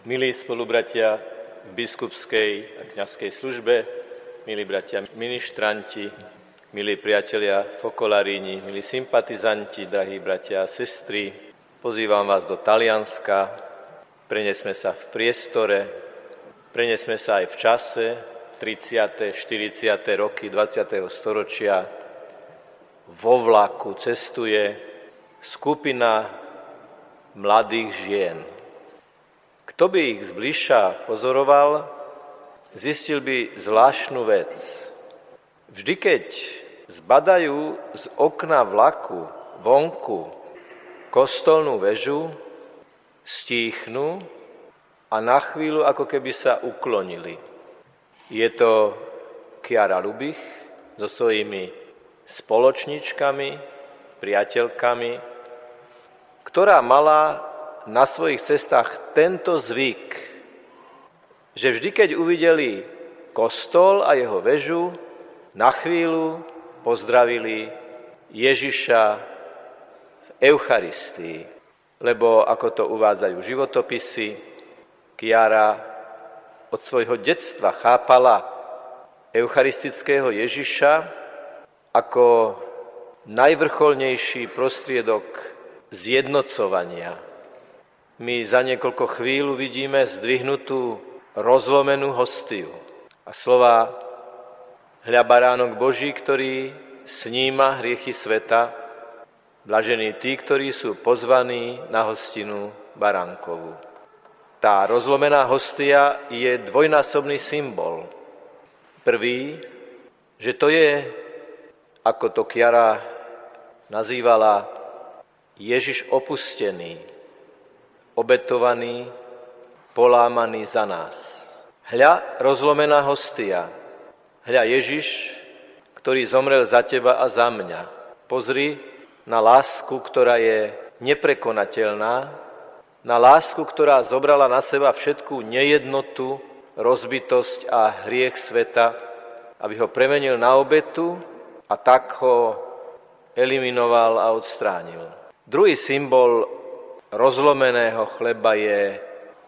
Milí spolubratia v biskupskej a kňazskej službe, milí bratia ministranti, milí priatelia Fokolaríni, milí sympatizanti, drahí bratia a sestry, pozývam vás do Talianska, prenesme sa v priestore, prenesme sa aj v čase, 30. 40. roky 20. storočia, vo vlaku cestuje skupina mladých žien – kto by ich zbližša pozoroval, zistil by zvláštnu vec. Vždy, keď zbadajú z okna vlaku vonku kostolnú väžu, stíchnu a na chvíľu ako keby sa uklonili. Je to Kiara Lubich so svojimi spoločničkami, priateľkami, ktorá mala na svojich cestách tento zvyk, že vždy, keď uvideli kostol a jeho väžu, na chvíľu pozdravili Ježiša v Eucharistii. Lebo, ako to uvádzajú životopisy, Kiara od svojho detstva chápala eucharistického Ježiša ako najvrcholnejší prostriedok zjednocovania my za niekoľko chvíľ vidíme zdvihnutú rozlomenú hostiu. A slova hľa baránok Boží, ktorý sníma hriechy sveta, blažení tí, ktorí sú pozvaní na hostinu baránkovú. Tá rozlomená hostia je dvojnásobný symbol. Prvý, že to je, ako to Kiara nazývala, Ježiš opustený, obetovaný, polámaný za nás. Hľa rozlomená hostia, hľa Ježiš, ktorý zomrel za teba a za mňa. Pozri na lásku, ktorá je neprekonateľná, na lásku, ktorá zobrala na seba všetkú nejednotu, rozbitosť a hriech sveta, aby ho premenil na obetu a tak ho eliminoval a odstránil. Druhý symbol rozlomeného chleba je,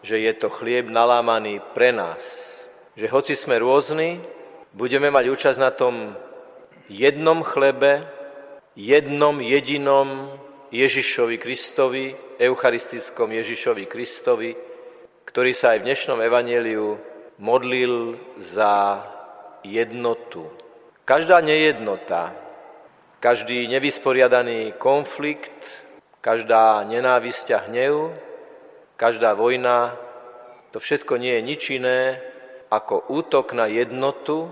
že je to chlieb nalámaný pre nás. Že hoci sme rôzni, budeme mať účasť na tom jednom chlebe, jednom jedinom Ježišovi Kristovi, eucharistickom Ježišovi Kristovi, ktorý sa aj v dnešnom evaneliu modlil za jednotu. Každá nejednota, každý nevysporiadaný konflikt, Každá nenávisť a hnev, každá vojna, to všetko nie je nič iné ako útok na jednotu,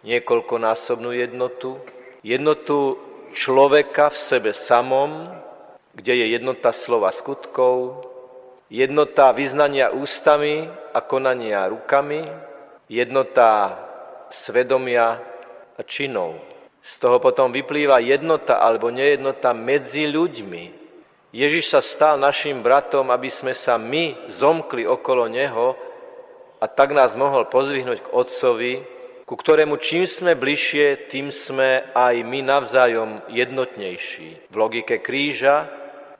niekoľkonásobnú jednotu, jednotu človeka v sebe samom, kde je jednota slova skutkov, jednota vyznania ústami a konania rukami, jednota svedomia a činov. Z toho potom vyplýva jednota alebo nejednota medzi ľuďmi, Ježiš sa stal našim bratom, aby sme sa my zomkli okolo Neho a tak nás mohol pozvihnúť k Otcovi, ku ktorému čím sme bližšie, tým sme aj my navzájom jednotnejší. V logike kríža,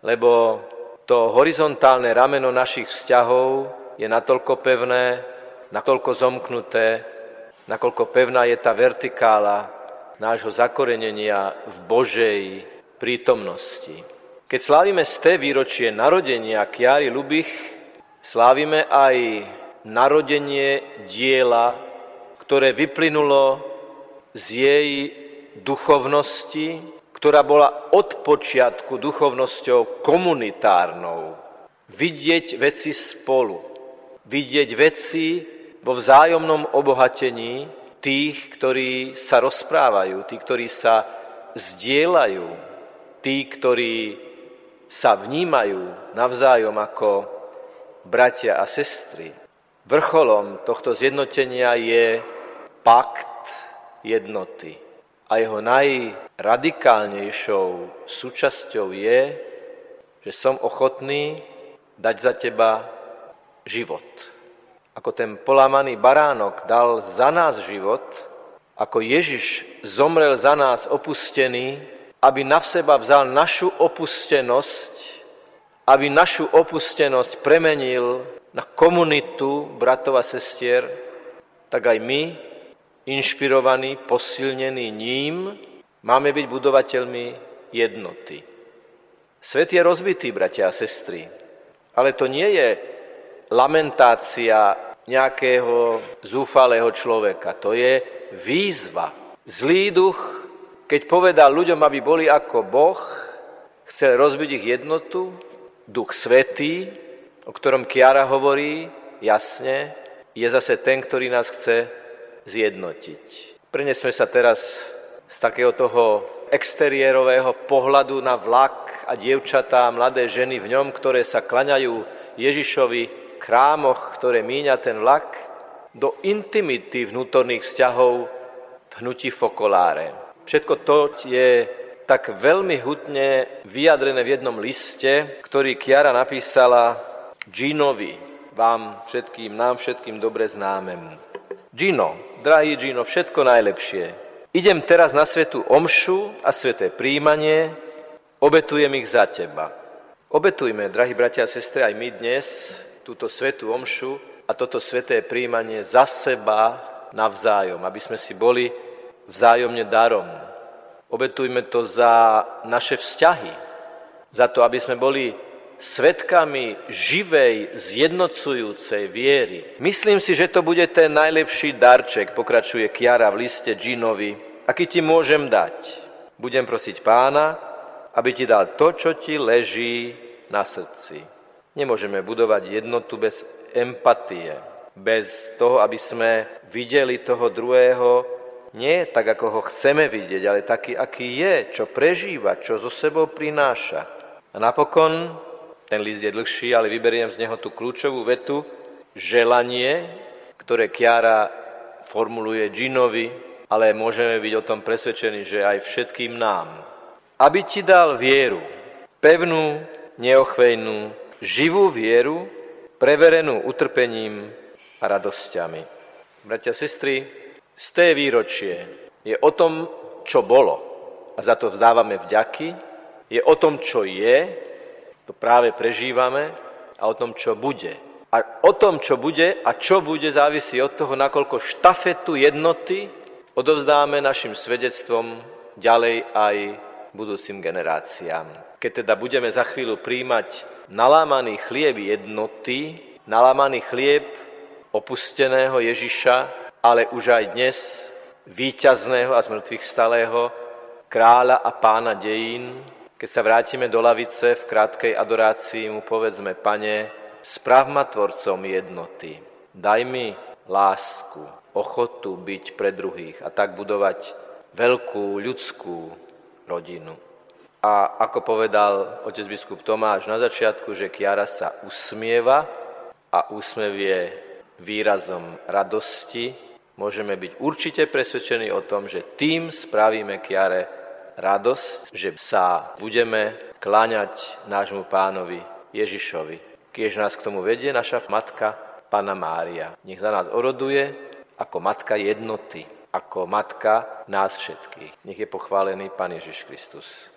lebo to horizontálne rameno našich vzťahov je natoľko pevné, natoľko zomknuté, nakoľko pevná je tá vertikála nášho zakorenenia v Božej prítomnosti. Keď slávime té výročie narodenia Kiary Lubich, slávime aj narodenie diela, ktoré vyplynulo z jej duchovnosti, ktorá bola od počiatku duchovnosťou komunitárnou. Vidieť veci spolu, vidieť veci vo vzájomnom obohatení tých, ktorí sa rozprávajú, tí, ktorí sa zdieľajú, tí, ktorí sa vnímajú navzájom ako bratia a sestry. Vrcholom tohto zjednotenia je pakt jednoty. A jeho najradikálnejšou súčasťou je, že som ochotný dať za teba život. Ako ten polámaný baránok dal za nás život, ako Ježiš zomrel za nás opustený, aby na seba vzal našu opustenosť, aby našu opustenosť premenil na komunitu bratov a sestier, tak aj my, inšpirovaní, posilnení ním, máme byť budovateľmi jednoty. Svet je rozbitý, bratia a sestry, ale to nie je lamentácia nejakého zúfalého človeka. To je výzva. Zlý duch, keď povedal ľuďom, aby boli ako Boh, chcel rozbiť ich jednotu, duch svetý, o ktorom Kiara hovorí jasne, je zase ten, ktorý nás chce zjednotiť. Prenesme sa teraz z takého toho exteriérového pohľadu na vlak a dievčatá, mladé ženy v ňom, ktoré sa klaňajú Ježišovi krámoch, ktoré míňa ten vlak, do intimity vnútorných vzťahov v hnutí fokoláre. Všetko to je tak veľmi hutne vyjadrené v jednom liste, ktorý Kiara napísala Ginovi, vám všetkým, nám všetkým dobre známemu. Gino, drahý Gino, všetko najlepšie. Idem teraz na svetu omšu a sveté príjmanie, obetujem ich za teba. Obetujme, drahí bratia a sestry, aj my dnes túto svetú omšu a toto sveté príjmanie za seba navzájom, aby sme si boli vzájomne darom. Obetujme to za naše vzťahy, za to, aby sme boli svetkami živej, zjednocujúcej viery. Myslím si, že to bude ten najlepší darček, pokračuje Kiara v liste Ginovi, aký ti môžem dať. Budem prosiť pána, aby ti dal to, čo ti leží na srdci. Nemôžeme budovať jednotu bez empatie, bez toho, aby sme videli toho druhého nie tak, ako ho chceme vidieť, ale taký, aký je, čo prežíva, čo zo sebou prináša. A napokon ten list je dlhší, ale vyberiem z neho tú kľúčovú vetu, želanie, ktoré Kiara formuluje Ginovi, ale môžeme byť o tom presvedčení, že aj všetkým nám. Aby ti dal vieru, pevnú, neochvejnú, živú vieru, preverenú utrpením a radosťami. Bratia sestry, z té výročie je o tom, čo bolo a za to vzdávame vďaky, je o tom, čo je to práve prežívame a o tom, čo bude. A o tom, čo bude a čo bude, závisí od toho, nakoľko štafetu jednoty odovzdáme našim svedectvom ďalej aj budúcim generáciám. Keď teda budeme za chvíľu príjmať nalámaný chlieb jednoty, nalámaný chlieb opusteného Ježiša, ale už aj dnes víťazného a zmrtvých stalého kráľa a pána dejín, keď sa vrátime do lavice v krátkej adorácii, mu povedzme, pane, správ ma tvorcom jednoty. Daj mi lásku, ochotu byť pre druhých a tak budovať veľkú ľudskú rodinu. A ako povedal otec biskup Tomáš na začiatku, že Kiara sa usmieva a úsmev je výrazom radosti, môžeme byť určite presvedčení o tom, že tým spravíme Kiare radosť, že sa budeme kláňať nášmu pánovi Ježišovi. Kiež nás k tomu vedie naša matka, Pana Mária. Nech za nás oroduje ako matka jednoty, ako matka nás všetkých. Nech je pochválený Pán Ježiš Kristus.